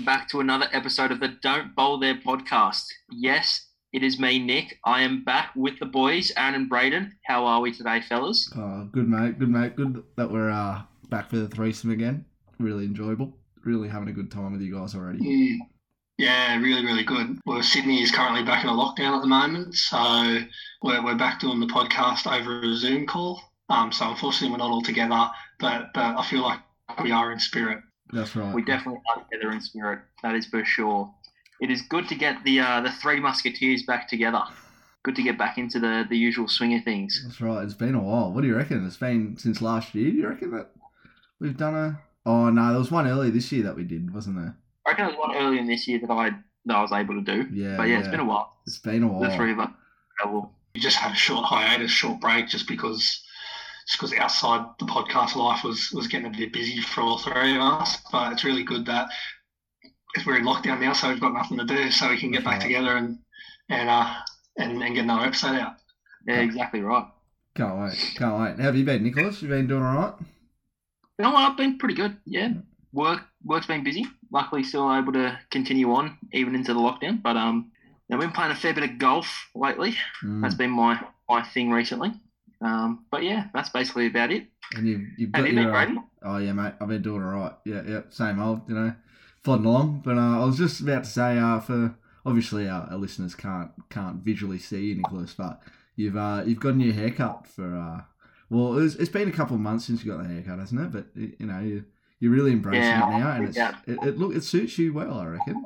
G'day, everyone, and welcome back to another episode of the Don't Bowl There podcast. Yes, it is me, Nick. I am back with the boys, Aaron and Braden. How are we today, fellas? Oh, good mate, good mate. Good that we're uh, back for the threesome again. Really enjoyable. Really having a good time with you guys already. Mm. Yeah, really, really good. Well, Sydney is currently back in a lockdown at the moment, so we're, we're back doing the podcast over a Zoom call. Um, so unfortunately, we're not all together, but but I feel like we are in spirit. That's right. We definitely are together in spirit. That is for sure. It is good to get the uh, the three musketeers back together. Good to get back into the, the usual swing of things. That's right. It's been a while. What do you reckon? It's been since last year. Do you reckon that we've done a? Oh no, there was one early this year that we did, wasn't there? I reckon there was one earlier in this year that I that I was able to do. Yeah. But yeah, it's been a while. It's been a while. The three of us. travel. We just had a short hiatus, short break, just because just because outside the podcast life was was getting a bit busy for all three of us. But it's really good that if we're in lockdown now, so we've got nothing to do, so we can get back together and and uh and, and get another episode out. Yeah, exactly right. Can't wait. Can't wait. How have you been, Nicholas? You've been doing all right? You know what? I've been pretty good. Yeah, work work's been busy. Luckily, still able to continue on even into the lockdown. But um, I've been playing a fair bit of golf lately. Mm. That's been my my thing recently. Um, but yeah, that's basically about it. And you've you've Have got you been, your. uh, Oh yeah, mate. I've been doing all right. Yeah, yeah. Same old. You know, plodding along. But uh, I was just about to say, uh, for obviously our, our listeners can't can't visually see you, Nicholas, but you've uh you've got a new haircut for uh. Well, it's, it's been a couple of months since you got the haircut, hasn't it? But you you know you you're really embracing Yeah, it now, and it's yeah. it, it look it suits you well, I reckon.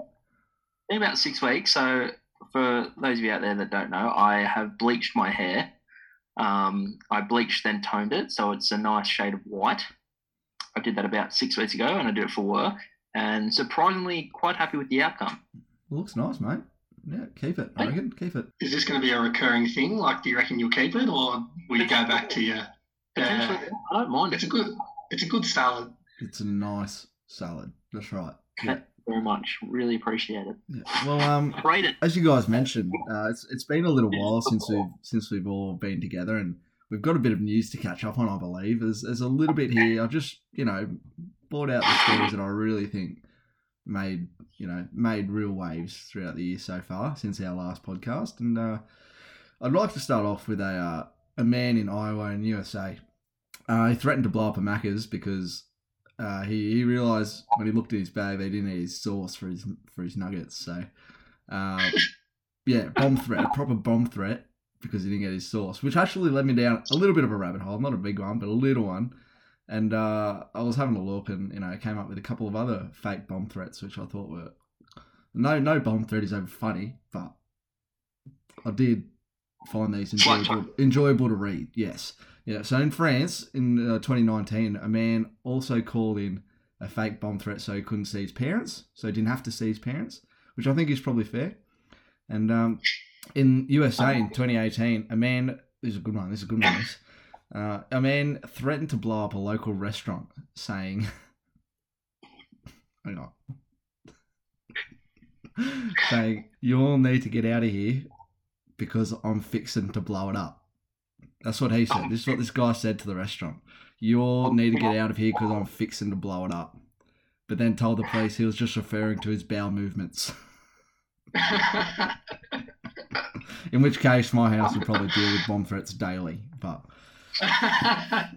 In about six weeks. So for those of you out there that don't know, I have bleached my hair. Um, I bleached then toned it, so it's a nice shade of white. I did that about six weeks ago, and I did it for work. And surprisingly, quite happy with the outcome. looks nice, mate. Yeah, keep it. I reckon keep it. Is this going to be a recurring thing? Like, do you reckon you'll keep it, or will you go back to your? Potentially, Uh, I don't mind it's a good, it's a good salad. It's a nice salad. That's right. Very much. Really appreciate it. Yeah. Well, um, it. as you guys mentioned, uh, it's it's been a little while since we've since we've all been together, and we've got a bit of news to catch up on. I believe there's there's a little bit here. I just you know brought out the stories that I really think made you know made real waves throughout the year so far since our last podcast, and uh, I'd like to start off with a uh, a man in Iowa in USA. Uh, he threatened to blow up a Macca's because uh, he he realised when he looked in his bag they didn't need his sauce for his for his nuggets. So, uh, yeah, bomb threat, a proper bomb threat because he didn't get his sauce, which actually led me down a little bit of a rabbit hole. Not a big one, but a little one. And uh, I was having a look, and you know, I came up with a couple of other fake bomb threats, which I thought were no no bomb threat is ever funny, but I did find these enjoyable, enjoyable to read. Yes. Yeah, so in France in uh, 2019, a man also called in a fake bomb threat so he couldn't see his parents, so he didn't have to see his parents, which I think is probably fair. And um, in USA in 2018, a man, this is a good one, this is a good one, this. Uh, a man threatened to blow up a local restaurant saying, hang on, saying, you all need to get out of here because I'm fixing to blow it up. That's what he said. This is what this guy said to the restaurant. You all need to get out of here because I'm fixing to blow it up. But then told the police he was just referring to his bowel movements. In which case, my house would probably deal with bomb threats daily. But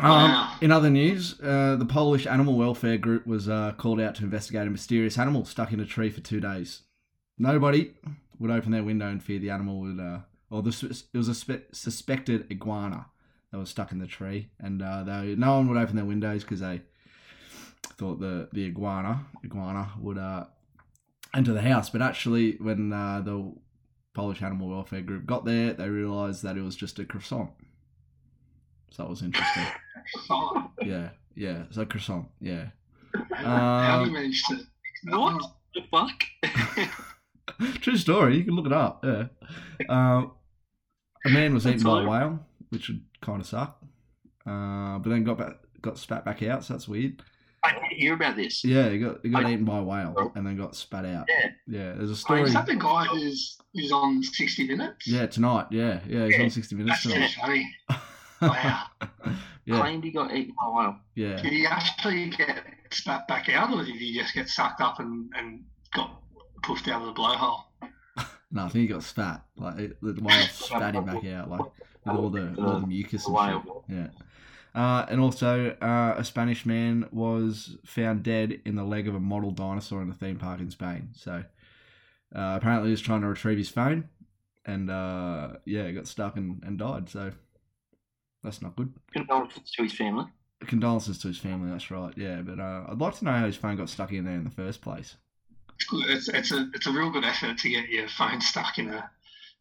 um, in other news, uh, the Polish Animal Welfare Group was uh, called out to investigate a mysterious animal stuck in a tree for two days. Nobody would open their window and fear the animal would, uh, or the, sus- it was a spe- suspected iguana that was stuck in the tree, and uh, they, no one would open their windows because they thought the the iguana iguana would uh, enter the house. But actually, when uh, the Polish Animal Welfare Group got there, they realised that it was just a croissant. So that was interesting. Yeah, yeah. So croissant. Yeah. How do you manage to? What the fuck? true story. You can look it up. Yeah. Um, a man was eaten by a whale, which would kind of suck. Uh, but then got back, got spat back out. So that's weird. I didn't hear about this. Yeah, he got he got I- eaten by a whale and then got spat out. Yeah. Yeah. There's a Oh, story. is that the guy who's who's on 60 Minutes? Yeah, tonight. Yeah, yeah. He's Yeah. on 60 Minutes tonight. funny. Wow. yeah, Claimed he got eaten by a whale. yeah. Did he actually get get spat back out, or did he just get sucked up and, and got pushed out of the blowhole? No, I think he got spat. Like it- the whale spat him back out, like with all the all the mucus and shit. Yeah. Uh, and also, uh, a Spanish man was found dead in the leg of a model dinosaur in a theme park in Spain. So, uh, apparently, he was trying to retrieve his phone, and uh, yeah, got stuck and, and died. So, that's not good. Condolences to his family. Condolences to his family. That's right. Yeah, but uh, I'd like to know how his phone got stuck in there in the first place. It's. It's, it's a it's a real good effort to get your phone stuck in a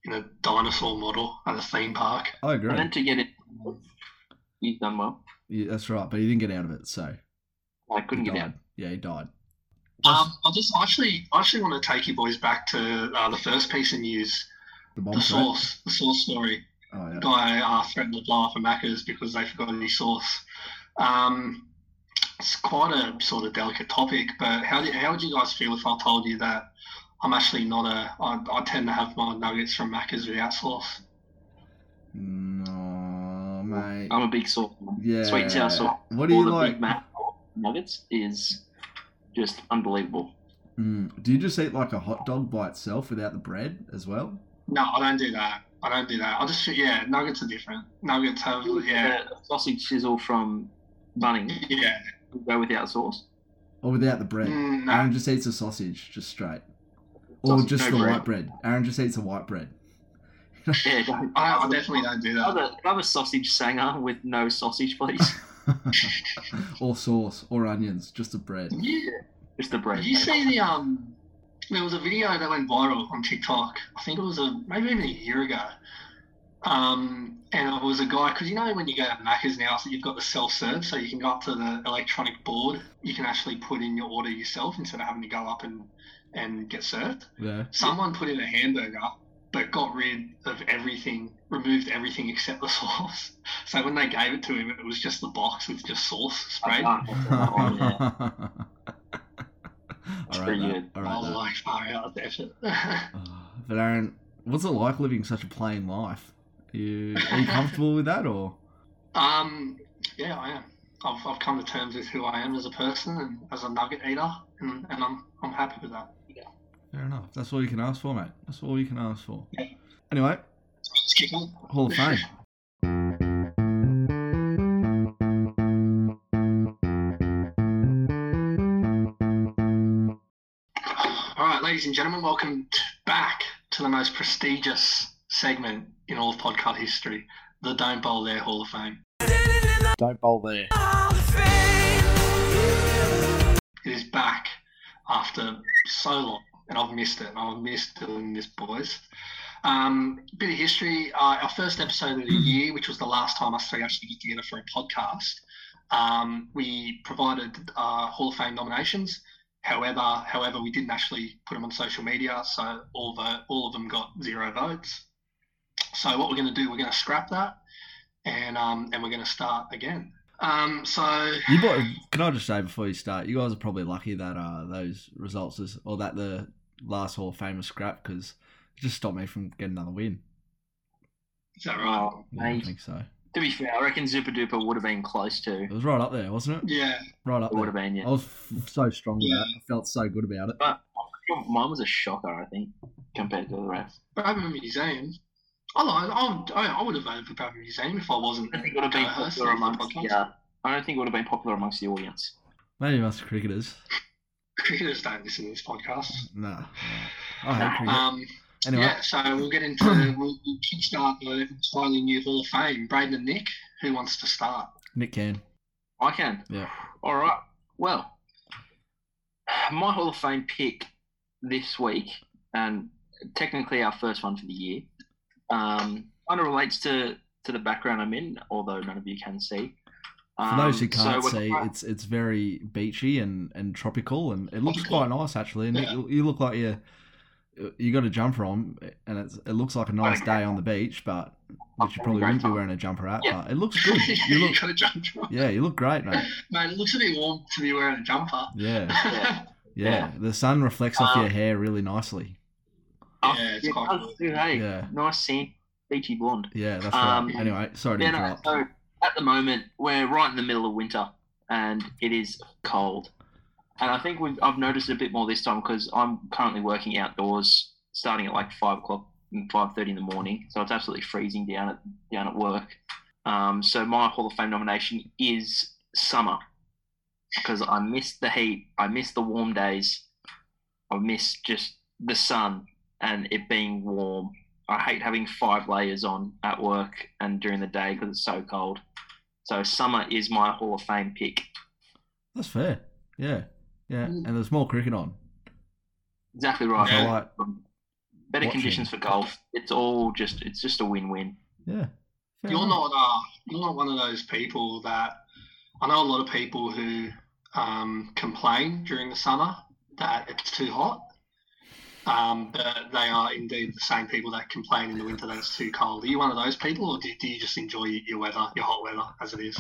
in a dinosaur model at a theme park. I agree. And then to get it, he's done well. Yeah, that's right. But he didn't get out of it, so I couldn't get out. Yeah, he died. Um, I just actually I actually want to take you boys back to uh, the first piece of news, The the source, the source story. Oh yeah. guy uh, threatened to blow up a Macca's because they forgot his sauce. Um, it's quite a sort of delicate topic, but how, do, how would you guys feel if I told you that I'm actually not a. I, I tend to have my nuggets from Macca's without sauce. No, mate. I'm a big sauce. man. Yeah. Sweet and sour sauce. What do you Or the like? Big Mac nuggets is just unbelievable. Mm, do you just eat like a hot dog by itself without the bread as well? No, I don't do that. I don't do that. I just yeah, nuggets are different. Nuggets have yeah, The sausage sizzle from Bunnings yeah. go without sauce. Or without the bread? Mm, no. Aaron just eats a sausage, just straight. Or Sausage, just no the bread. white bread. Aaron just eats the white bread. Yeah, don't- I, I definitely don't do that. Another, another sausage sanger with no sausage, please. or sauce, or onions, just the bread. Yeah. Just the bread. Did you see the um? There was a video that went viral on TikTok. I think it was a maybe even a year ago. Um, and I was a guy because you know when you go to Macca's now, so you've got the self serve, so you can go up to the electronic board. You can actually put in your order yourself instead of having to go up and and get served. Yeah. Someone put in a hamburger, but got rid of everything, removed everything except the sauce. So when they gave it to him, it was just the box with just sauce sprayed. I can't answer that one, yeah. All right, pretty that. good. I was that. like, far out effort. Oh, ah, but Aaron, what's it like living such a plain life? You, are you comfortable with that, or? Um, yeah, I am. I've, I've come to terms with who I am as a person and as a nugget eater, and, and I'm I'm happy with that. Fair enough. That's all you can ask for, mate. That's all you can ask for. Yeah. Anyway. Hall of Fame. All right, ladies and gentlemen, welcome back to the most prestigious segment in all of podcast history, the Don't Bowl There Hall of Fame. Don't bowl there. It is back after so long, and I've missed it, and I've missed doing this, boys. Um, bit of history. Uh, our first episode of the year, which was the last time us three actually get together for a podcast, um, we provided uh, Hall of Fame nominations. However, however, we didn't actually put them on social media, so all the all of them got zero votes. So what we're going to do, we're going to scrap that, and um, and we're going to start again. Um, so You boy, can I just say before you start, you guys are probably lucky that uh, those results is, or that the last Hall of Fame was scrapped because it just stopped me from getting another win. is that right? Oh, Yeah, I think so. To be fair, I reckon Zipper Duper would have been close to. It was right up there, wasn't it? Yeah. Right up It would there. have been, yeah. I was f- so strong with that. I felt so good about it. But mine was a shocker, I think, compared to the rest. Bradman Museum. I like. I would, I I would have voted for Bradman Museum if I wasn't. I don't think it would have been popular of amongst podcast. the, uh, I don't think it would have been popular amongst the audience. Maybe us cricketers. Cricketers don't listen to this podcast. No, nah. I hate cricket. Um, Anyway, Yeah, so we'll get into we'll, we'll kickstart the entirely new Hall of Fame. Braden and Nick, who wants to start? Nick can. I can. Yeah. All right. Well, my Hall of Fame pick this week, and technically our first one for the year, um, kind of relates to to the background I'm in, although none of you can see. For those who Um, can't we're- see, it's it's very beachy and, and tropical, and it looks quite nice actually. And Yeah. you, you look like you you got a jumper on, and it's it looks like a nice day on the beach, but which you probably wouldn't be wearing a jumper at. Yeah. But it looks good. You look got a jumper. yeah, you look great, mate. Mate, it looks a bit warm to be wearing a jumper. Yeah, Yeah. yeah. The sun reflects off Um, your hair really nicely. Oh, Yeah, it's yeah, quite does too, hey, Yeah. nice scene, beachy blonde. Yeah, that's Um, right. Anyway, sorry to Yeah, no, interrupt. so at the moment we're right in the middle of winter, and it is cold. and I think we've, I've noticed it a bit more this time because I'm currently working outdoors, starting at like five o'clock five thirty in the morning, so it's absolutely freezing down at down at work. Um, so my Hall of Fame nomination is summer because I miss the heat, I miss the warm days, I miss just the sun and it being warm. I hate having five layers on at work and during the day because it's so cold. So summer is my Hall of Fame pick. That's fair. Yeah, yeah. Mm. And there's more cricket on. Exactly right. Yeah. like, Better Watching. conditions for golf. It's all just it's just a win-win. yeah. fair You're enough. not uh, you're not one of those people that I know a lot of people who um, complain during the summer that it's too hot. Um, but they are indeed the same people that complain in the winter that it's too cold. Are you one of those people, or do, do you just enjoy your weather, your hot weather as it is?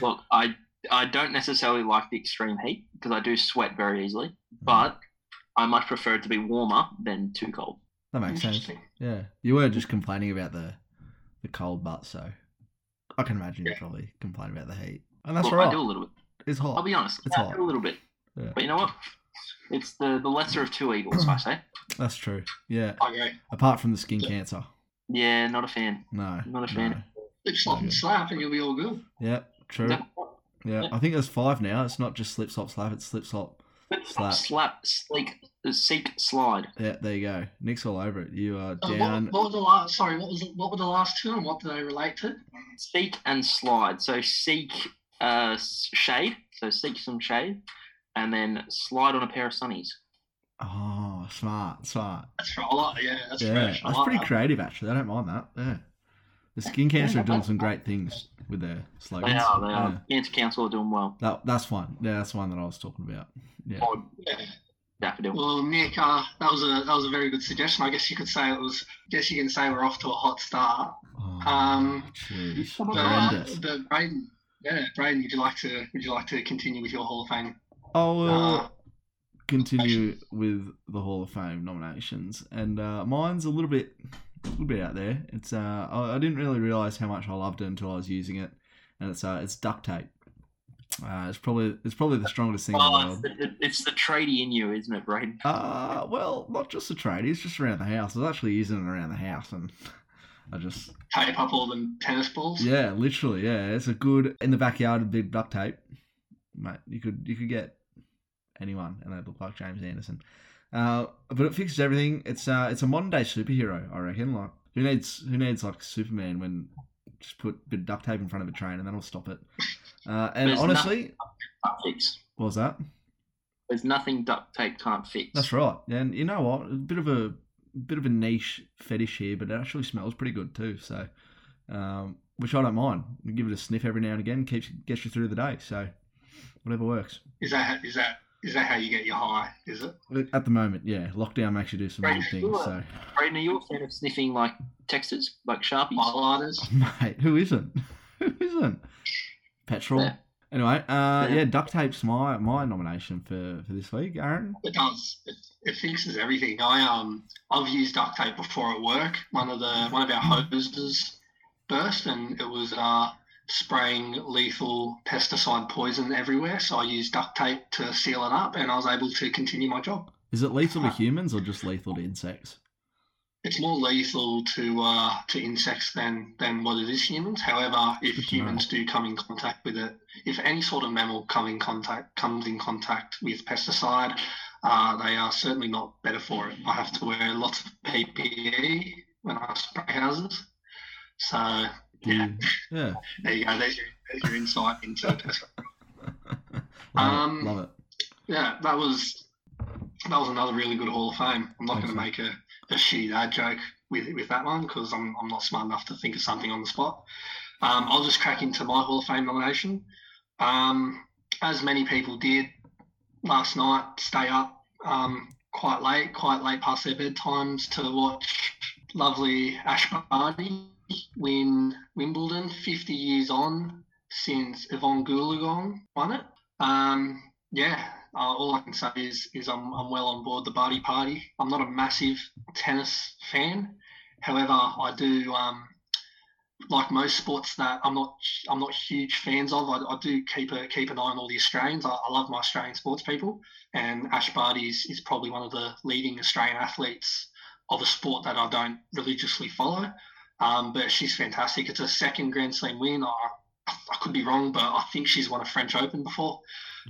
Look, I I don't necessarily like the extreme heat because I do sweat very easily, but I much prefer it to be warmer than too cold. That makes sense. Yeah, you were just complaining about the the cold but so I can imagine you Yeah. probably complain about the heat, and that's Look, right. I do a little bit. It's hot. I'll be honest. It's I hot. do a little bit. Yeah. But you know what? It's the, the lesser of two evils, I say. That's true. Yeah. I agree. Apart from the skin cancer, Yeah, not a fan. no. Not a fan. no. Slip, slop, and Okay. slap, and you'll be all good. Yeah, true. That- Yeah, Yeah. I think there's five now. It's not just slip, slop, slap. It's slip, slop. Slap. Slap, sleek, seek, slide. Yeah, there you go. Nick's all over it. You are Uh, down. what, what was the last? Sorry, what was what were the last two, and what do they relate to? Seek and slide. So seek uh, shade. So seek some shade, and then slide on a pair of sunnies. Oh, smart, smart. That's right. I like, yeah, that's Yeah, fresh. I that's like pretty that. creative actually. I don't mind that. Yeah, the skin cancer are doing some great things with their slogans. They are. They Yeah. are. Cancer Council are doing well. That, that's one. Yeah, that's one that I was talking about. Yeah. Or Yeah. daffodil. Well, Nick, uh, that was a that was a very good suggestion. I guess you could say it was. I guess you can say we're off to a hot start. Oh, Um, jeez. Come on, But, Horrendous. but Braden, yeah, Braden, would you like to would you like to continue with your Hall of Fame? I will Uh, continue with the Hall of Fame nominations, and uh, mine's a little bit, a little bit out there. It's uh, I, I didn't really realize how much I loved it until I was using it, and it's uh, it's duct tape. Uh, it's probably it's probably the strongest thing in the Oh, world. it's the, it's the tradie in you, isn't it, Braden? Uh, well, not just the trade. It's just around the house. I was actually using it around the house, and I just tape up all the tennis balls. yeah, literally, yeah. It's a good in the backyard big duct tape, mate. You could you could get anyone, and they look like James Anderson. Uh, but it fixes everything. It's uh, it's a modern day superhero, I reckon. Like who needs who needs like Superman when just put a bit of duct tape in front of a train and that'll stop it. Uh, and There's honestly, Can't fix. what was that? There's nothing duct tape can't fix. That's right. And you know what? A bit of a bit of a niche fetish here, but it actually smells pretty good too. So, um, which I don't mind. You give it a sniff every now and again, keeps gets you through the day. So, whatever works. Is that is that is that how you get your high? Is it? At the moment, yeah, lockdown makes you do some weird things. sure. So, Braden, are you a fan of sniffing like textures, like Sharpies? Highlighters. mate, who isn't? Who isn't? Petrol. Yeah. Anyway, uh, Yeah. yeah, duct tape's my my nomination for for this week, Aaron. It does. It, it fixes everything. I um I've used duct tape before at work. One of the one of our hoses burst and it was uh spraying lethal pesticide poison everywhere. So I used duct tape to seal it up and I was able to continue my job. Is it lethal to humans or just lethal to insects? It's more lethal to uh, to insects than, than what it is humans. However, if Good to know. humans do come in contact with it, if any sort of mammal come in contact comes in contact with pesticide, uh, they are certainly not better for it. I have to wear lots of PPE when I spray houses. So Yeah. yeah. there you go. There's your, there's your insight into love, Um, it, love it. Yeah, that was that was another really good Hall of Fame. I'm not going to make a, a shitty dad joke with with that one because I'm I'm not smart enough to think of something on the spot. Um, I'll just crack into my Hall of Fame nomination. Um, as many people did last night, stay up um, quite late, quite late past their bedtimes to watch lovely Ash Barty win Wimbledon 50 years on since Evonne Goolagong won it. Um, yeah, uh, all I can say is is I'm, I'm well on board the Barty party. I'm not a massive tennis fan, however, I do um, like most sports that I'm not I'm not huge fans of. I, I do keep a keep an eye on all the Australians. I, I love my Australian sports people, and Ash Barty is, is probably one of the leading Australian athletes of a sport that I don't religiously follow. Um, but she's fantastic. It's a second Grand Slam win. I, I could be wrong, but I think she's won a French Open before.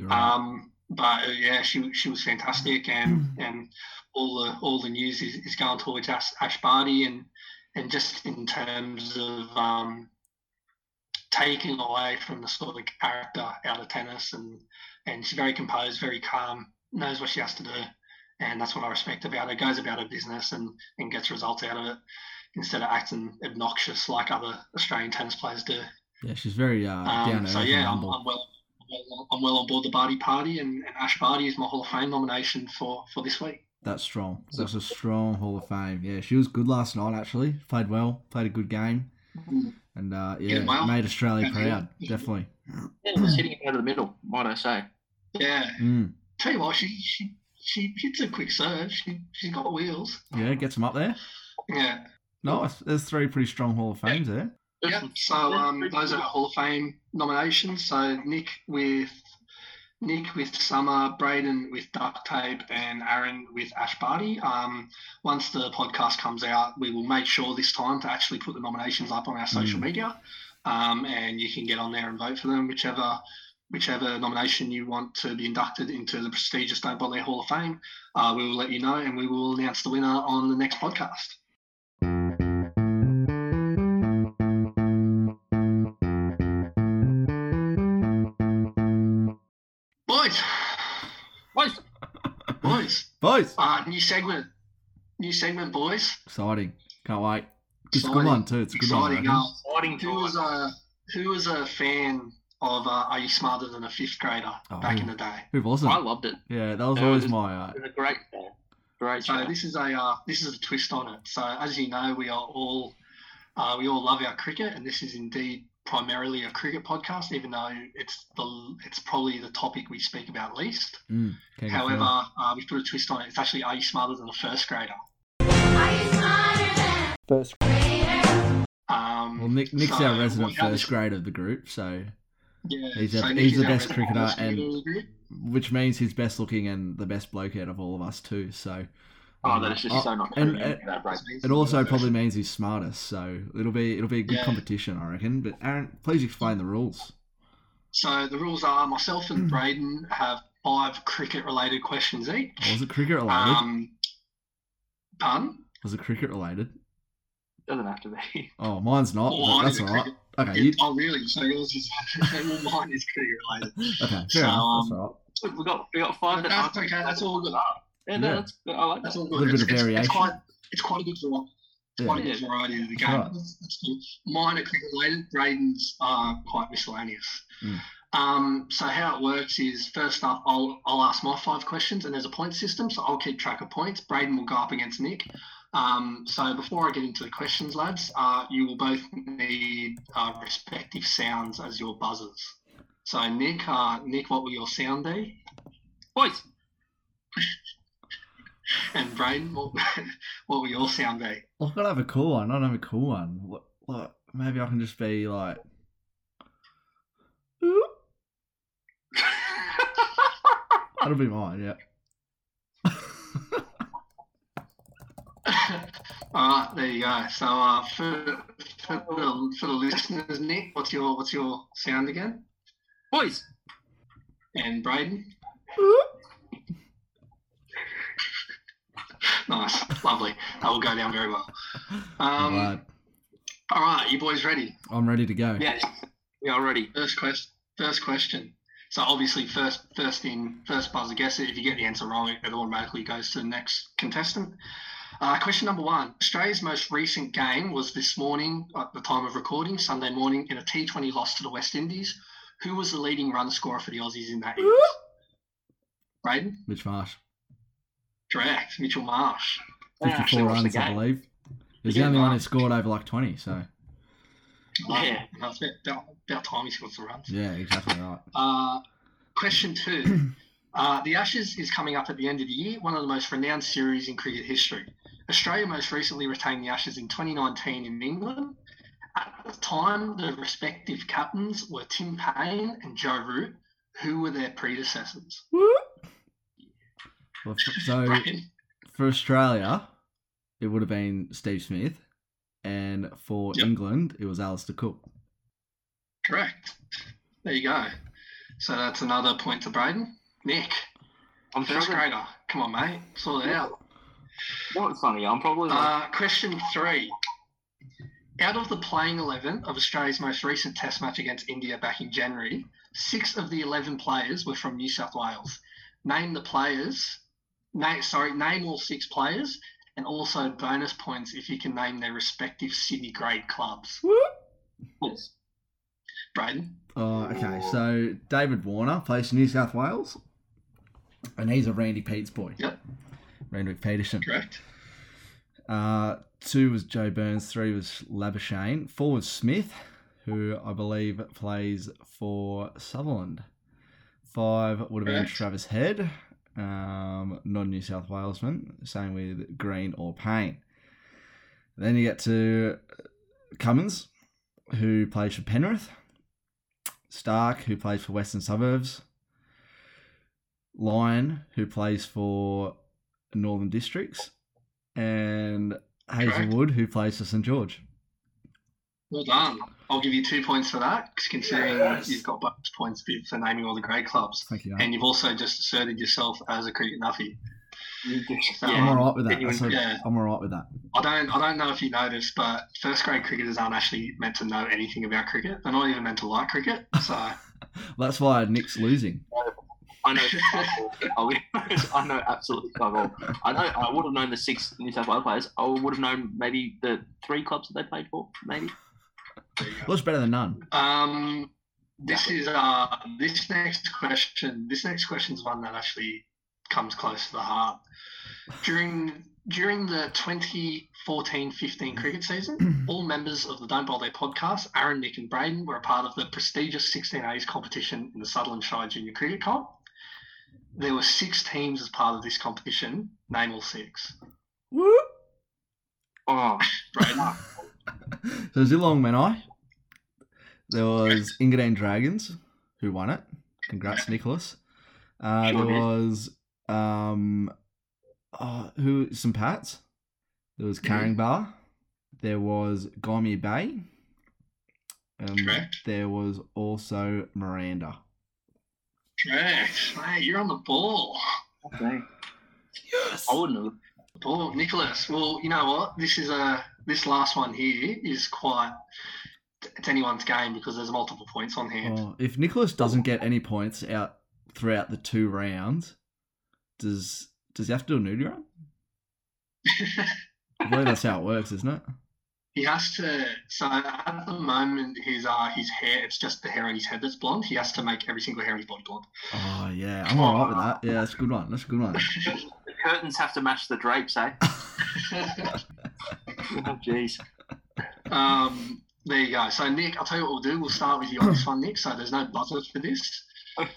Right. Um, but uh, yeah, she she was fantastic, and and all the all the news is, is going towards Ash, Ash Barty, and and just in terms of um, taking away from the sort of character out of tennis, and and she's very composed, very calm, knows what she has to do, and that's what I respect about her. Goes about her business and and gets results out of it instead of acting obnoxious like other Australian tennis players do. yeah, she's very uh, down Um, to so earth yeah, and I'm. I'm well. I'm well- I'm well on board the Barty party, and, and Ash Barty is my Hall of Fame nomination for, for this week. That's strong. That's a strong Hall of Fame. Yeah, she was good last night. Actually, played well, played a good game, and uh, yeah, Yeah, well. made Australia Yeah, proud. yeah. Definitely. Yeah, just hitting it out of the middle, might I say. Yeah, Mm. tell you what, she she she hits a quick serve. She she's got wheels. Yeah, gets them up there. Yeah, Nice. There's three pretty strong Hall of Fames there. yeah. So um, those are Hall of Fame nominations. So Nick with Nick with Summer, Braden with Duct Tape, and Aaron with Ash Barty. Um, once the podcast comes out, we will make sure this time to actually put the nominations up on our social Mm. media, um, and you can get on there and vote for them, whichever whichever nomination you want to be inducted into the prestigious Don't Bowl There Hall of Fame. Uh, we will let you know, and we will announce the winner on the next podcast. Boys, Boys, uh, new segment, new segment, boys. exciting. Can't wait. It's a good one too. It's a good one. I Exciting. reckon. Uh, exciting who was a who was a fan of uh, Are You Smarter Than a Fifth Grader back Oh. in the day? Who wasn't? I loved it. Yeah, that was It always was- my. Uh, It was a great show. Great So show. this is a uh, this is a twist on it. So as you know, we are all uh, we all love our cricket, and this is indeed primarily a cricket podcast, even though it's the it's probably the topic we speak about least. mm, King of However, uh, we put a twist on it. It's actually Are You Smarter Than a First Grader? first. Um, Well, Nick, Nick's so our resident what- first this- grade of the group, so Yeah, He's so Nick he's the best cricketer and- the which means he's best looking and the best bloke out of all of us too. So, oh, that is just oh, so not and- and- that break. It also probably means he's smartest, so it'll be it'll be a good Yeah. competition, I reckon. But Aaron, please explain the rules. So the rules are myself and Braden have five cricket related questions each. Was it cricket related? Um, pardon? Was it cricket related? Doesn't have to be. Oh, mine's not. Oh, but mine that's is all right. cricket. Okay, you, Oh, really? So yours is well, mine is cricket related. okay, fair So, enough. That's um, all right. We got we got five. that That's answer- okay. That's all good. Yeah, no, Yeah. that's. I like That's that. all A good. little bit of it's, variation. it's quite it's quite a good variety. It's Yeah. quite a good variety of the game. Right. That's, that's cool. Mine are cricket related. Braden's are quite miscellaneous. Mm. Um, so how it works is first up, I'll I'll ask my five questions, and there's a point system, so I'll keep track of points. Braden will go up against Nick. Um, so before I get into the questions, lads, uh, you will both need uh, respective sounds as your buzzers. So Nick, uh, Nick, what will your sound be? Boys, And Braden, what, what will your sound be? I've got to have a cool one. I don't have a cool one. What, what, maybe I can just be like. That'll be mine, yeah. All right, there you go. So uh, for, for, the, for the listeners, Nick, what's your what's your sound again? boys. And Braden, nice, lovely. That will go down very well. Um, Glad. all right, you boys ready? I'm ready to go. Yes, we are ready. First question. First question. So obviously, first first in first buzzer guess it. If you get the answer wrong, it automatically goes to the next contestant. Uh, question number one. Australia's most recent game was this morning at the time of recording, Sunday morning, in a T20 loss to the West Indies. Who was the leading run scorer for the Aussies in that innings? Braden? Mitch Marsh. Correct. Mitchell Marsh. 54 watched the runs, I believe. He's Yeah, the only one who scored over like 20, so. Yeah. Uh, it's about, about time he scored some runs. Yeah, exactly right. Uh, question two. Uh, the Ashes is coming up at the end of the year, one of the most renowned series in cricket history. Australia most recently retained the Ashes in 2019 in England. at the time, the respective captains were Tim Paine and Joe Root. Who were their predecessors? Well, f- so for Australia, it would have been Steve Smith, and for Yep. England, it was Alastair Cook. Correct. There you go. So that's another point to Braden. Nick, I'm first struggling. grader. Come on, mate. Sort it out. What's funny? I'm probably like, Uh, question three. Out of the playing 11 of Australia's most recent test match against India back in January, six of the 11 players were from New South Wales. Name the players. Name, sorry, name all six players, and also bonus points if you can name their respective Sydney grade clubs. yes. Braden, Oh, okay. So David Warner plays New South Wales, and he's a Randy Pete's boy. Yep. Randy Peterson. correct? Uh, two was Joe Burns. Three was Labuschagne. Four was Smith, who I believe plays for Sutherland. Five would have been Correct. Travis Head, um, non New South Walesman. Same with Green or Paine. Then you get to Cummins, who plays for Penrith. Starc, who plays for Western Suburbs. Lyon, who plays for Northern Districts. And Hazlewood, who plays for St George. Well done. I'll give you two points for that, considering Yes. you've got bonus points for naming all the great clubs. Thank you. And you've also just asserted yourself as a cricket nuffy. You just- I'm all right with that. Genuine- That's a- yeah. I'm all right with that. I don't I don't know if you noticed, but first grade cricketers aren't actually meant to know anything about cricket. They're not even meant to like cricket. So that's why Nick's losing. I know. fuck all. I'll I know absolutely fuck all. I know. I would have known the six New South Wales players. I would have known maybe the three clubs that they played for. Maybe. You better than none? Um this is uh this next question this next question is one that actually comes close to the heart. During during the 2014-15 cricket season, all members of the Don't Bowl There podcast, Aaron, Nick, and Braden, were a part of the prestigious 16A's competition in the Sutherland Shire Junior Cricket Comp. There were six teams as part of this competition. Name all six. Whoop. Oh, Braden, So Zilong Menai. There was Engadine Dragons, who won it. Congrats, Nicholas. Uh, Sure there did. was um, oh, who some Pats. There was Caringbah. There was Gymea Bay. Um, Correct. there was also Miranda. correct. Mate, you're on the ball. okay. Yes. I wouldn't have. Ball, Nicholas. Well, you know what? This is a this last one here is quite. It's anyone's game because there's multiple points on hand. Oh, if Nicholas doesn't get any points out throughout the two rounds, does does he have to do a nude run? I believe that's how it works, isn't it? he has to. So at the moment, his uh his hair. It's just the hair on his head that's blonde. He has to make every single hair on his body blonde. Oh yeah, I'm alright with that. Yeah, that's a good one. That's a good one. The curtains have to match the drapes, eh? Oh, jeez. um. There you go. So Nick, I'll tell you what we'll do. We'll start with the on this one, Nick. So there's no buzzer for this.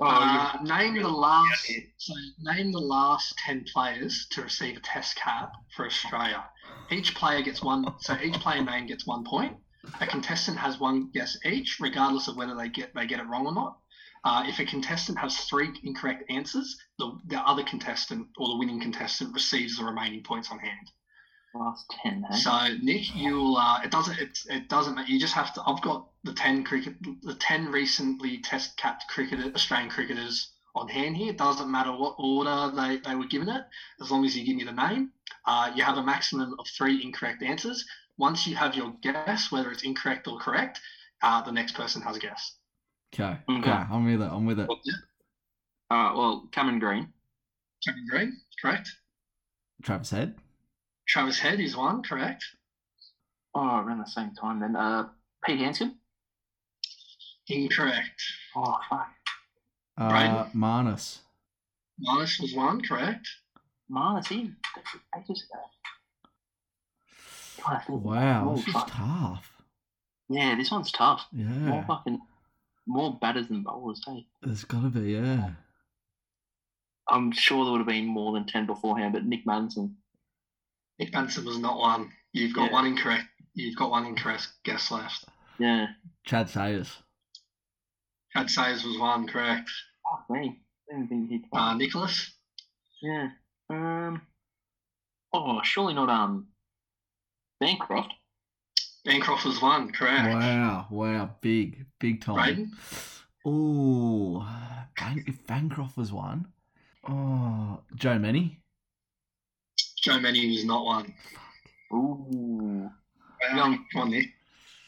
Oh, Uh, name the last. So name the last ten players to receive a Test cap for Australia. Each player gets one. So each player name gets one point. A contestant has one guess each, regardless of whether they get they get it wrong or not. Uh, if a contestant has three incorrect answers, the, the other contestant or the winning contestant receives the remaining points on hand. Last ten? So Nick, you'll uh, it doesn't it, it doesn't matter. You just have to. I've got the ten cricket the ten recently test capped cricketer Australian cricketers on hand here. It doesn't matter what order they, they were given it, as long as you give me the name. Uh, you have a maximum of three incorrect answers. Once you have your guess, whether it's incorrect or correct, uh, the next person has a guess. Okay, Okay. okay, I'm with it. I'm with it. Uh, well, Cameron Green. Cameron Green, correct. Travis Head. Travis Head is one, correct. Oh, around the same time then. Uh, Pete Handscomb. Incorrect. Oh, fuck. Uh, Right. Marnus. Marnus was one, correct. Man, is he ages ago? Trying. Wow, Oh, this is tough. Yeah, this one's tough. Yeah. More fucking, more batters than bowlers, hey. there's got to be. Yeah. I'm sure there would have been more than ten beforehand, but Nick Manson. Nick Benson was not one. You've got Yeah. one incorrect. you've got one incorrect guess left. Yeah. Chad Sayers. Chad Sayers was one correct. Fuck me. I didn't think he'd. Uh, Nicholas. yeah. Um. Oh, surely not. Um. Bancroft. Bancroft was one correct. Wow, wow, big, big time. Braden? Ooh, Ban- if Bancroft was one. Oh, Joe Many. Joe Manning was not one. Ooh. Young. Come on, Nick.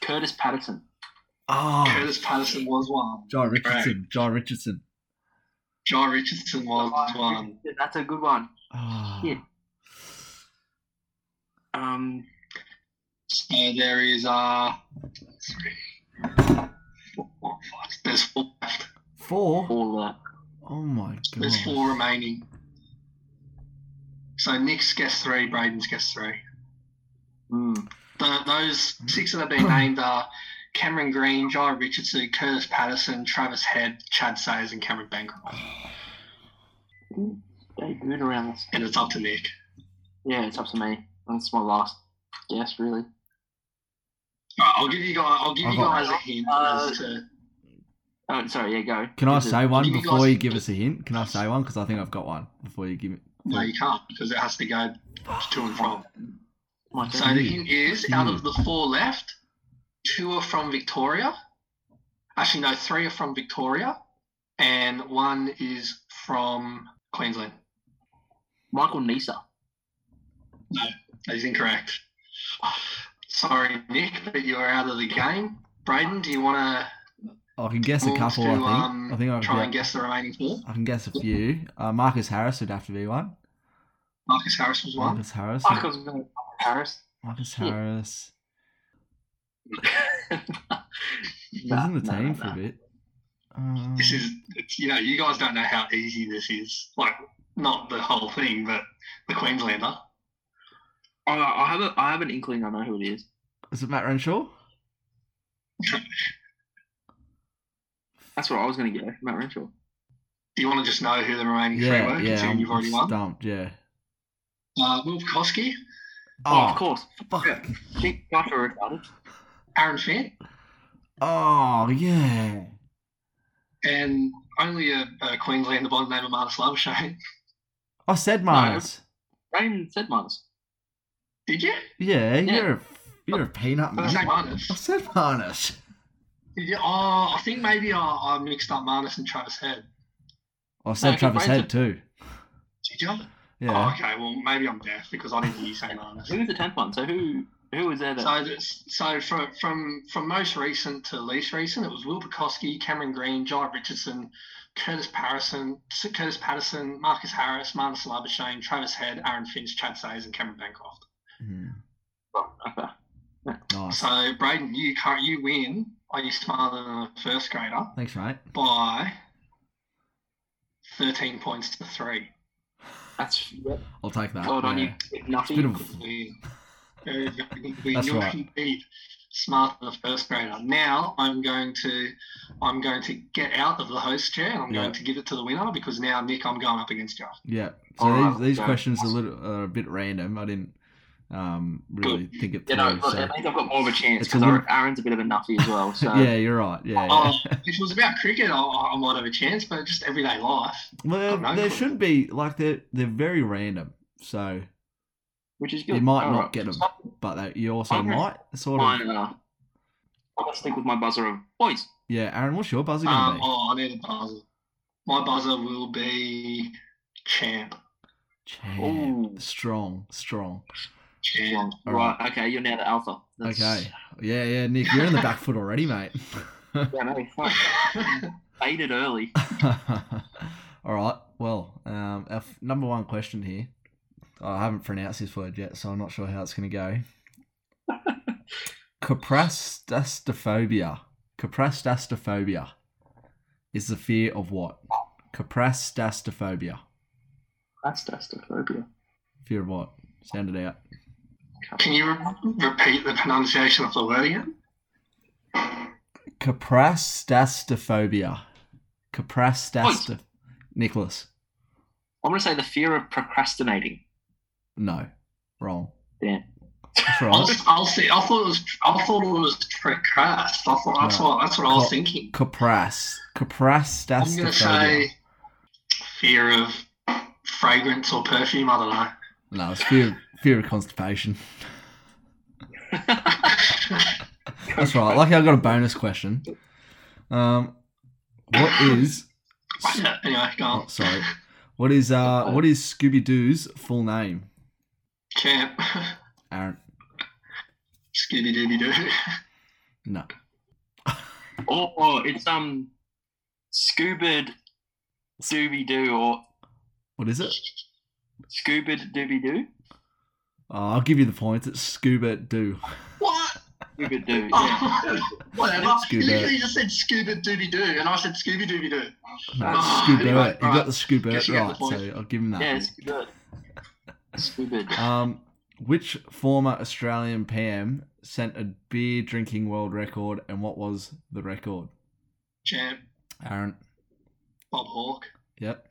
Kurtis Patterson. Oh, Kurtis Patterson was one. Joe Richardson. Joe Richardson. Joe Richardson was one. Yeah, That's a good one. Oh. Yeah. Um. So there is uh three, four, five. There's four left. Four. All uh, Oh my god. There's four remaining. So Nick's guess three, Braden's guess three. mm, The, those six that have been named are Cameron Green, Joe Richardson, Kurtis Patterson, Travis Head, Chad Sayers, and Cameron Bancroft. they good around this. And it's up to Nick. Yeah, it's up to me. That's my last guess, really. Right, I'll give you guys. I'll give you Okay. guys a hint Uh, as to. Oh, sorry. Yeah, go. Can I Is it- say one give you before guys- you give us a hint? Can I say one? Because I think I've got one before you give it. No, you can't because it has to go to and from. My So the hint is, out of the four left, two are from Victoria. Actually, no, three are from Victoria, and one is from Queensland. Michael Neser. No, that is incorrect. Sorry, Nick, but you're out of the game. Braden, do you want to I can guess a couple. to I think. um, I think I'll try can and guess the remaining four? I can guess a few. Uh, Marcus Harris would have to be one. Marcus Harris was one. Marcus Harris. Fuck, I was Harris. Marcus Yeah. Harris. He was in the nah, team for nah. a bit. Um, This is, it's, you know, you guys don't know how easy this is. Like, not the whole thing, but the Queenslander. I, I have a, I have an inkling. I know who it is. is it Matt Renshaw? That's what I was going to go. Matt Renshaw. Do you want to just know who the remaining three were, yeah. considering I'm you've already won? stumped. Yeah. Uh, Will Pucovski, Oh, of course. fuck. Keep Joshua retarded. Aaron Fant, Oh yeah. and only a, a Queenslander by the name of Marnus Labuschagne. I said Marnus. Rain said Marnus. Did you? Yeah, Yeah. you're a you're a peanut Did I say man. I said Marnus. Did you? Oh, I think maybe I, I mixed up Marnus and Travis Head. Oh, I said No, Travis Fraser. Head too. Did you? Oh, Yeah. okay. Well, maybe I'm deaf because I didn't hear you say Marnus. Who was the tenth one? So who who was there? That, So, that's- so from from from most recent to least recent, it was Will Pucovski, Cameron Green, John Richardson, Kurtis Patterson, Kurtis Patterson, Marcus Harris, Marnus Labuschagne, Travis Head, Aaron Finch, Chad Sayers, and Cameron Bancroft. Oh, okay. nice. So, Braden, you can't you win. Are you smarter than a first grader Thanks, mate. by thirteen points to three? That's yep. I'll take that. Well done, yeah. you nothing. Bit of- Win. Very, very good win. That's You're right. indeed smarter than a first grader. Now I'm going to I'm going to get out of the host chair and I'm Yeah. going to give it to the winner because now Nick I'm going up against you. Yeah. So Alright, these, these questions are a little are a bit random. I didn't um really think it You know, look, so. it means I've got more of a chance because little- Aaron's a bit of a nuffy as well. So yeah, you're right. Yeah. Yeah. if it was about cricket, I, I might have a chance, but just everyday life. well, no there clue. should be like they're they're very random. So, which is good. You might not Alright. get 'em. So, but they, you also Okay. might sort of. uh, I'm gonna stick with my buzzer of boys. Yeah, Aaron, what's your buzzer gonna Um, be? oh, I need a buzzer. My buzzer will be champ. Champ. Ooh. Strong, strong. All right. Okay, you're now the alpha. That's- Okay. Yeah, yeah, Nick, you're in the back foot already, mate. Yeah, no, fuck. Faded early. All right. Well, um, our f- number one question here. I haven't pronounced this word yet, so I'm not sure how it's going to go. Caprastastrophobia. Caprastastrophobia is the fear of what? Caprastastrophobia. That's testophobia. Fear of what? Sound it out. Can you re- repeat the pronunciation of the word again? Caprastastrophobia. Caprastastro... Nicholas. I'm gonna say the fear of procrastinating. No. Wrong. Damn. That's I'll. I'll see. I thought it was. I thought it was Precrast. I thought that's No. what. That's what I was thinking. Capras. Capras I'm gonna say fear of fragrance or perfume. I don't know. No, it's fear, fear of constipation. That's right. Lucky I got a bonus question. Um, what is? anyway, go on. Oh, sorry. What is uh? What is Scooby Doo's full name? Champ. Aaron. Scooby Dooby Doo. No. Oh, oh, it's um, Scuba Dooby Doo or What is it? Scuba Dooby Doo. Oh, I'll give you the points. It's Scuba Doo. What? Scuba Doo. Yeah. Oh, whatever. Scuba. You, you just said Scuba Dooby Doo, and I said Scooby Dooby Doo. No, Oh, Scuba. anyway, you right. got the Scuba Guess you get the right, so I'll give him that. Yeah, Scuba. Scuba. Um, which former Australian PM sent a beer drinking world record, and what was the record? Champ. Aaron. Bob Hawke. Yep.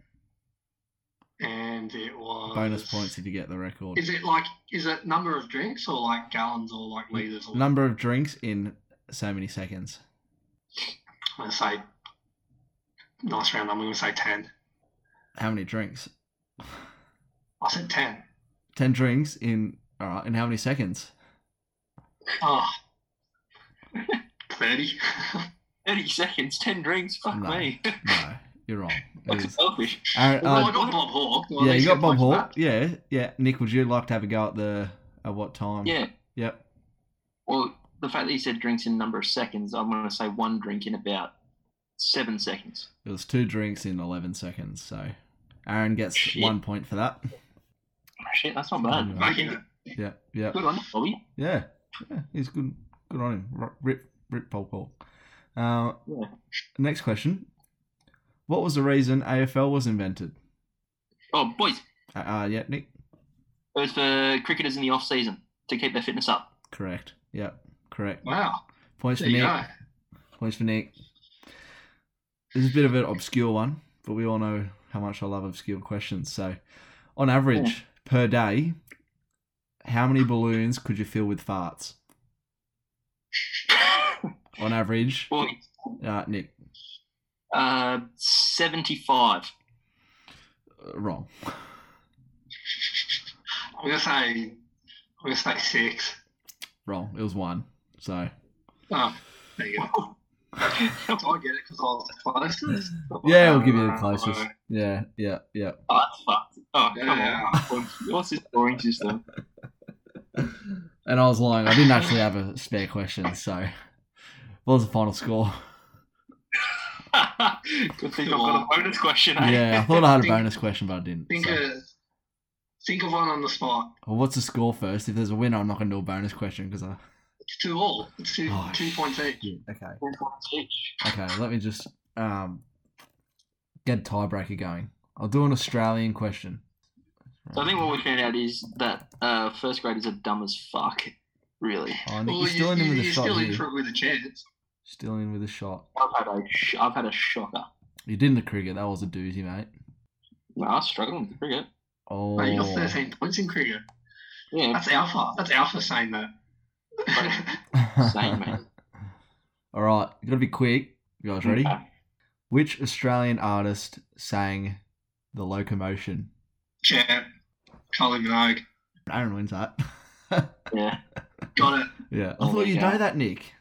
And it was. Bonus points if you get the record. Is it like, is it number of drinks or like gallons or like litres? Or Number of drinks in so many seconds. I'm to say, nice round, I'm to say 10. How many drinks? I said 10. Ten drinks in all right. In how many seconds? Oh. 30. 30 seconds, 10 drinks. Fuck No. me. No, you're wrong. That's selfish. Aaron, well, I uh, got Bob Hawke. Yeah, you got Bob Hawke. Yeah, yeah. Nick, would you like to have a go at the at what time? Yeah. Yep. Well, the fact that you said drinks in a number of seconds, I'm going to say one drink in about seven seconds. It was two drinks in eleven seconds. So Aaron gets Shit. one point for that. Oh, shit, that's not bad. Yeah. Yeah. Yeah. Good on Bobby. Yeah. Yeah. He's good. Good on him. Rip. Rip. Bob Hawke. Uh, Yeah. next question. What was the reason AFL was invented? Oh, boys, Uh, uh yeah, Nick. it was for cricketers in the off season to keep their fitness up. Correct. Yep. Correct. Wow. Points There for Nick. go. Points for Nick. This is a bit of an obscure one, but we all know how much I love obscure questions. So, on average, per day, how many balloons could you fill with farts? On average, Boys, uh, Nick, uh, 75. uh, wrong. I'm going to say, I'm going to say 6. Wrong. It was one. So, Oh, there you go. I get it because I was the closest? yeah, we'll give you the closest. Yeah, yeah, yeah. Oh, that's fucked. Oh, come Yeah. on. What's this scoring system? And I was lying. I didn't actually have a spare question. So, what was the final score? Good thing I've got a bonus question, eh? Yeah, I thought I had a Think- bonus question, but I didn't. Think, so. of, think of one on the spot. Well, what's the score first? If there's a winner, I'm not going to do a bonus question because I. It's two all. It's two, Oh, two points each. Okay. Four points each. Okay. Let me just um get tiebreaker going. I'll do an Australian question. So I think what we found out is that uh, first graders are dumb as fuck. Really. Oh, Nick, Well, you're still in you, with a you're still in for it with a chance. Still in with a shot. I've had a sh- I've had a shocker. You did in the cricket. That was a doozy, mate. No, I was struggling with cricket. Oh. Mate, you got 13 points in cricket. Yeah, That's alpha. That's alpha saying that. Same, man. All right. You got to be quick. You guys ready? Okay. Which Australian artist sang "The Locomotion"? Champ. Kylie Minogue. Aaron wins that. Yeah. Got it. yeah. I Oh thought you'd God. know that, Nick.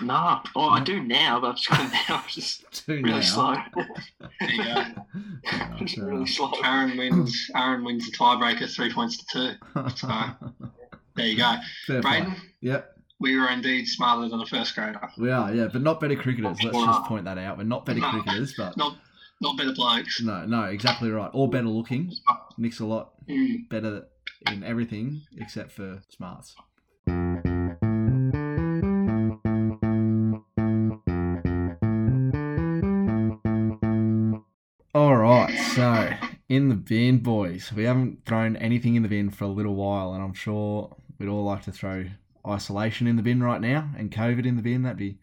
Nah. Oh, I do now, but I've just got now. I'm just Two really now. slow. There you go. Yeah, just really slow. Aaron wins. Aaron wins the tiebreaker, three points to two. So there you go. Fair play. Braden, Yep. we were indeed smarter than a first grader. We are, yeah, but not better cricketers. Let's just point that out. We're not better No. cricketers, but Not not better blokes. no, no, exactly right. Or better looking. Nick's a lot Mm. better in everything except for smarts. Right, so in the bin, boys, we haven't thrown anything in the bin for a little while, and I'm sure we'd all like to throw isolation in the bin right now and COVID in the bin. That'd be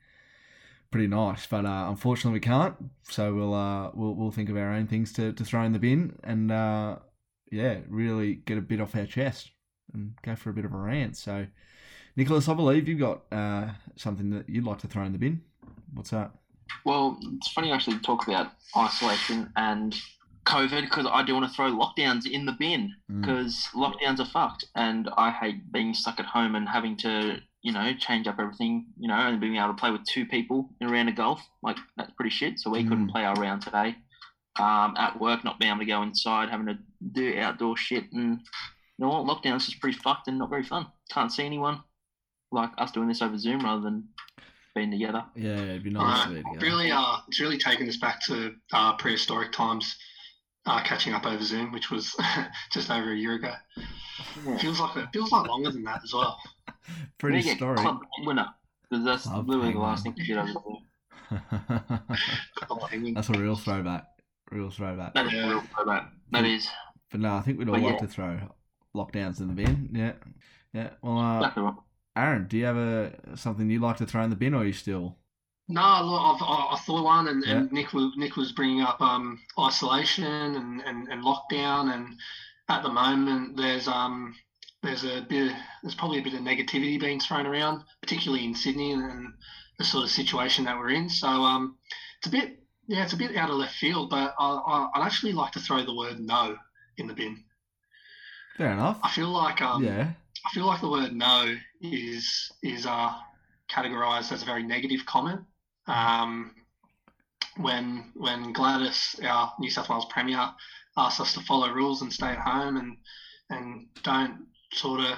pretty nice, but uh, unfortunately we can't. So we'll uh, we'll we'll think of our own things to, to throw in the bin, and uh, yeah, really get a bit off our chest and go for a bit of a rant. So, Nicholas, I believe you've got uh, something that you'd like to throw in the bin. What's that? Well, it's funny you actually talk about isolation and COVID because I do want to throw lockdowns in the bin Mm. because lockdowns are fucked, and I hate being stuck at home and having to, you know, change up everything, you know, and being able to play with two people in a round of golf. Like that's pretty shit. So we couldn't Mm. play our round today. Um, at work, not being able to go inside, having to do outdoor shit, and you know what, lockdowns is pretty fucked and not very fun. Can't see anyone. Like us doing this over Zoom rather than being together. Yeah, it'd be nice Uh, to be together. really, uh, it's really taken us back to uh, prehistoric times, uh, catching up over Zoom, which was just over a year ago. Yeah. Feels like it feels like longer than that as well. Pretty We get story. Club winner because that's Club literally the last thing to get over That's a real throwback. Real throwback. That is Yeah. real throwback. That is But no, I think we'd all But like yeah. to throw lockdowns in the bin. Yeah, yeah. Well, uh, exactly right. Aaron, do you have a something you'd like to throw in the bin, or are you still? No, look, I've, I, I thought one, and, and Nick was Nick was bringing up um, isolation and, and, and lockdown, and at the moment there's um there's a bit there's probably a bit of negativity being thrown around, particularly in Sydney and, and the sort of situation that we're in. So um, it's a bit yeah, it's a bit out of left field, but I, I, I'd actually like to throw the word no in the bin. Fair enough. I feel like um, yeah. I feel like the word no is is uh, categorized as a very negative comment. Um, when when Gladys, our New South Wales Premier, asked us to follow rules and stay at home and and don't sort of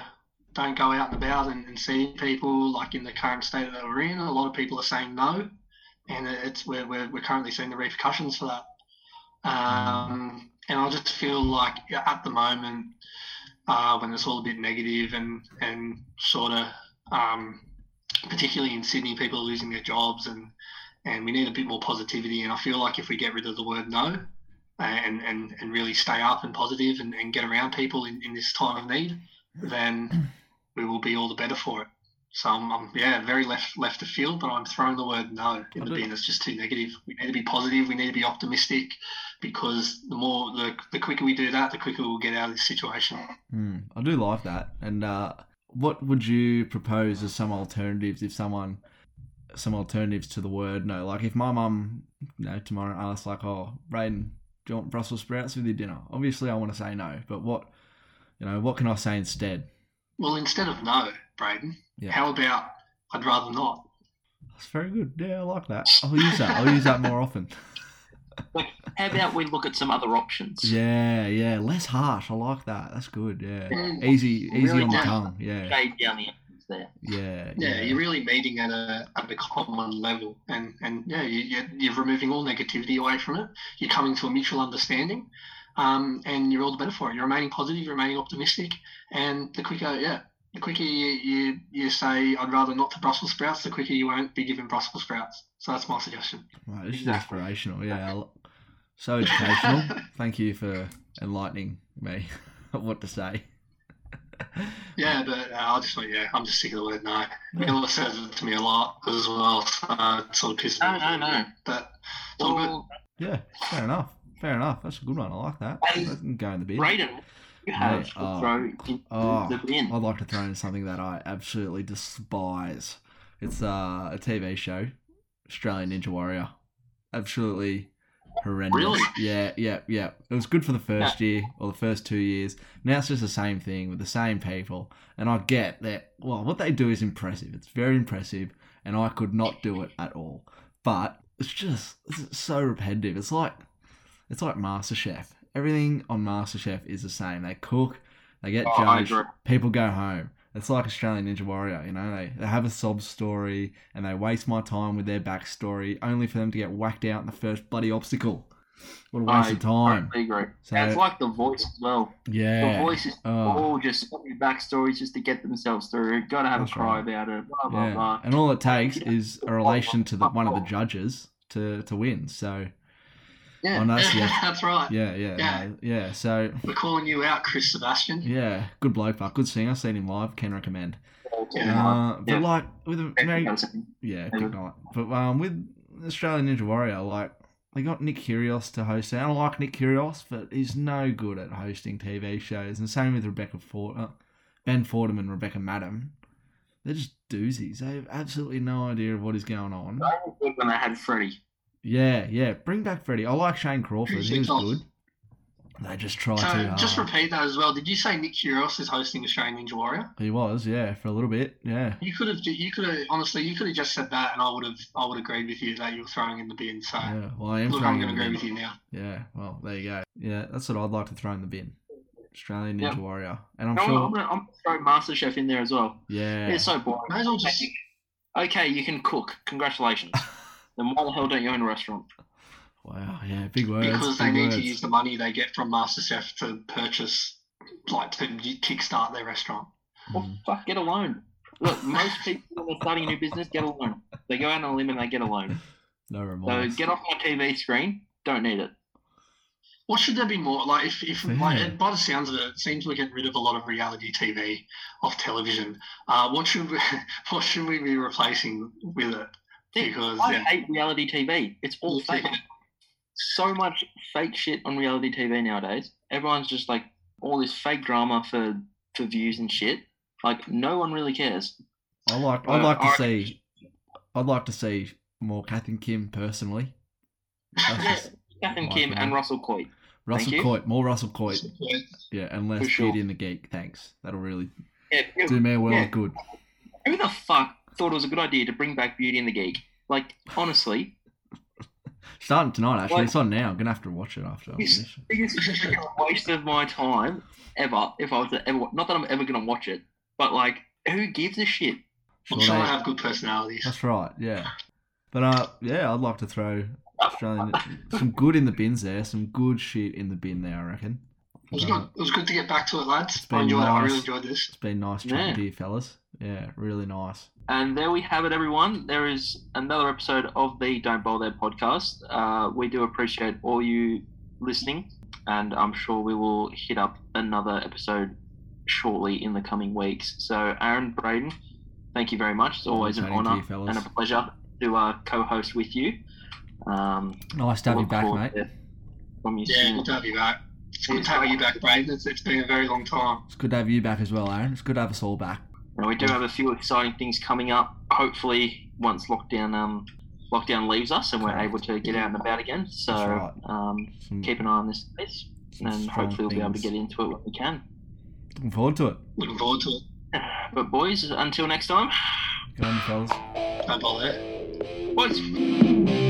don't go out and about and, and see people like in the current state that we're in. A lot of people are saying no, and it's we're we're, we're currently seeing the repercussions for that. Um, and I just feel like at the moment uh, when it's all a bit negative and and sort of um, particularly in Sydney, people are losing their jobs and and we need a bit more positivity. And I feel like if we get rid of the word no and and, and really stay up and positive and, and get around people in, in this time of need, then we will be all the better for it. So I'm, I'm yeah very left left of field, but I'm throwing the word no in the bin. It's just too negative. We need to be positive. We need to be optimistic because the more the, the quicker we do that, the quicker we'll get out of this situation. Hmm, I do like that. And uh, what would you propose as some alternatives if someone, some alternatives to the word no? Like if my mum, you know, tomorrow asks like, "Oh, Braden, do you want Brussels sprouts with your dinner?" Obviously, I want to say no. But what, you know, what can I say instead? Well, instead of no, Braden, Yeah. how about I'd rather not? That's very good. Yeah, I like that. I'll use that. I'll use that more often. How about we look at some other options? Yeah, yeah, less harsh. I like that. That's good. Yeah, Mm. easy, easy Really on the tongue. Yeah, Shade down the ends there. yeah, Yeah, you're really meeting at a at a common level, and and yeah, you, you're, you're removing all negativity away from it. You're coming to a mutual understanding, um, and you're all the better for it. You're remaining positive, you're remaining optimistic, and the quicker, yeah, the quicker you you, you say I'd rather not to Brussels sprouts, the quicker you won't be given Brussels sprouts. So that's my suggestion. Right, this Exactly. is inspirational. Yeah, so educational. Thank you for enlightening me of what to say. Yeah, but uh, I just yeah, I'm just sick of the word no. Miller says it to me a lot as well, so uh, it sort of pisses me No, off. no, a no. But it's all good. Well, Yeah, fair enough. Fair enough. That's a good one. I like that. Hey, That can go in the bin. Braden, you have Mate, to oh. throw into Oh, the bin. I'd like to throw in something that I absolutely despise. It's uh, a TV show, Australian Ninja Warrior. Absolutely horrendous. Really? Yeah, yeah, yeah. It was good for the first year or the first two years. Now it's just the same thing with the same people. And I get that, well, what they do is impressive. It's very impressive. And I could not do it at all. But it's just it's so repetitive. It's like it's like MasterChef. Everything on MasterChef is the same. They cook, they get Oh, judged, people go home. It's like Australian Ninja Warrior, you know, they, they have a sob story and they waste my time with their backstory only for them to get whacked out in the first bloody obstacle. What a waste I of time. totally agree. So, it's like the voice as well. yeah. The voice is Oh. all just backstories just to get themselves through. Got to have That's a cry right. about it. Blah blah yeah. blah. And all it takes is a relation to the, one of the judges to, to win. So, Yeah. no, that's, yeah, That's right. yeah, yeah, Yeah. no, yeah. So, We're calling you out, Chris Sebastian. yeah, good bloke, but good singer. Seen him live. Can recommend. Yeah. Uh, but Yeah. like with a very Yeah, good night. But um, with Australian Ninja Warrior, like they got Nick Kyrgios to host it. I don't like Nick Kyrgios, but he's no good at hosting TV shows. And the same with Rebecca Fort. Uh, Ben Fordham and Rebecca Maddern. They're just doozies. They have absolutely no idea of what is going on. I Good when they had Freddie. Yeah, yeah. Bring back Freddie. I like Shane Crawford. He was good. They just try uh, too So hard. just repeat that as well. Did you say Nick Kyrgios is hosting Australian Ninja Warrior? He was, yeah, for a little bit. Yeah. You could have, you could have, honestly, you could have just said that, and I would have, I would have agreed with you that you were throwing in the bin. So Yeah. Well, I am look, I'm going to agree the with you now. bin. Yeah. Well, there you go. Yeah, that's what I'd like to throw in the bin. Australian Ninja Yeah. Warrior, and I'm I'm, sure. I'm I'm gonna throw MasterChef in there as well. Yeah. It's so boring. Well Okay, you can cook. Congratulations. then why the hell don't you own a restaurant? Wow. Yeah. Big words. because they need words. to use the money they get from MasterChef to purchase, like to kickstart their restaurant. Well, Mm. fuck, get a loan. Look, most people when they're starting a new business get a loan. They go out on a limb and they get a loan. No So remorse. get off my TV screen. Don't need it. What should there be more? Like, if, if Yeah. like, by the sounds of it, it seems we're getting rid of a lot of reality TV off television. Uh, what should we, what should we be replacing with it? Because I yeah, hate reality TV. It's all fake. So much fake shit on reality TV nowadays. Everyone's just like all this fake drama for for views and shit. Like no one really cares. I like. I'd Uh, like to I- see. I'd like to see more Kath and Kim personally. That's Yeah, Kath and Kim opinion. and Russell Coight. Russell you. Coight, more Russell Coight. yeah, Yeah, and less For sure. Beauty and the Geek. Thanks. That'll really Yeah, do me a world Yeah. of good. who the fuck thought it was a good idea to bring back Beauty and the Geek? Like honestly, Starting tonight, actually. Like- it's on now. I'm gonna have to watch it after I Yes. finish. biggest freaking waste of my time ever. If I was to ever, not that I'm ever gonna watch it, but like, who gives a shit? I'm Sure sure they- they have good personalities. That's right. Yeah. But uh, yeah, I'd like to throw Australian some good in the bins there. Some good shit in the bin there. I reckon. It was good. It was good to get back to it, lads. It's been I enjoyed it. I really enjoyed this. It's been nice chatting Yeah. to you fellas. Yeah, really nice. And there we have it, everyone. There is another episode of the Don't Bowl There podcast. Uh, we do appreciate all you listening, and I'm sure we will hit up another episode shortly in the coming weeks. So, Aaron, Braden, thank you very much. It's always an honour you and a pleasure to uh, co-host with you. Um, Nice to have you back, mate. From you Yeah, soon. good to have you back. It's good to have you back, Braden. It's, it's been a very long time. It's good to have you back as well, Aaron. It's good to have us all back. And we do have a few exciting things coming up. Hopefully, once lockdown um, lockdown leaves us and we're able to get out and about again. So That's um, Some, keep an eye on this space, and hopefully we'll be able to get into it when we can. Looking forward to it. Looking forward to it. But boys, until next time, Go on, fellas. Don't bother. boys.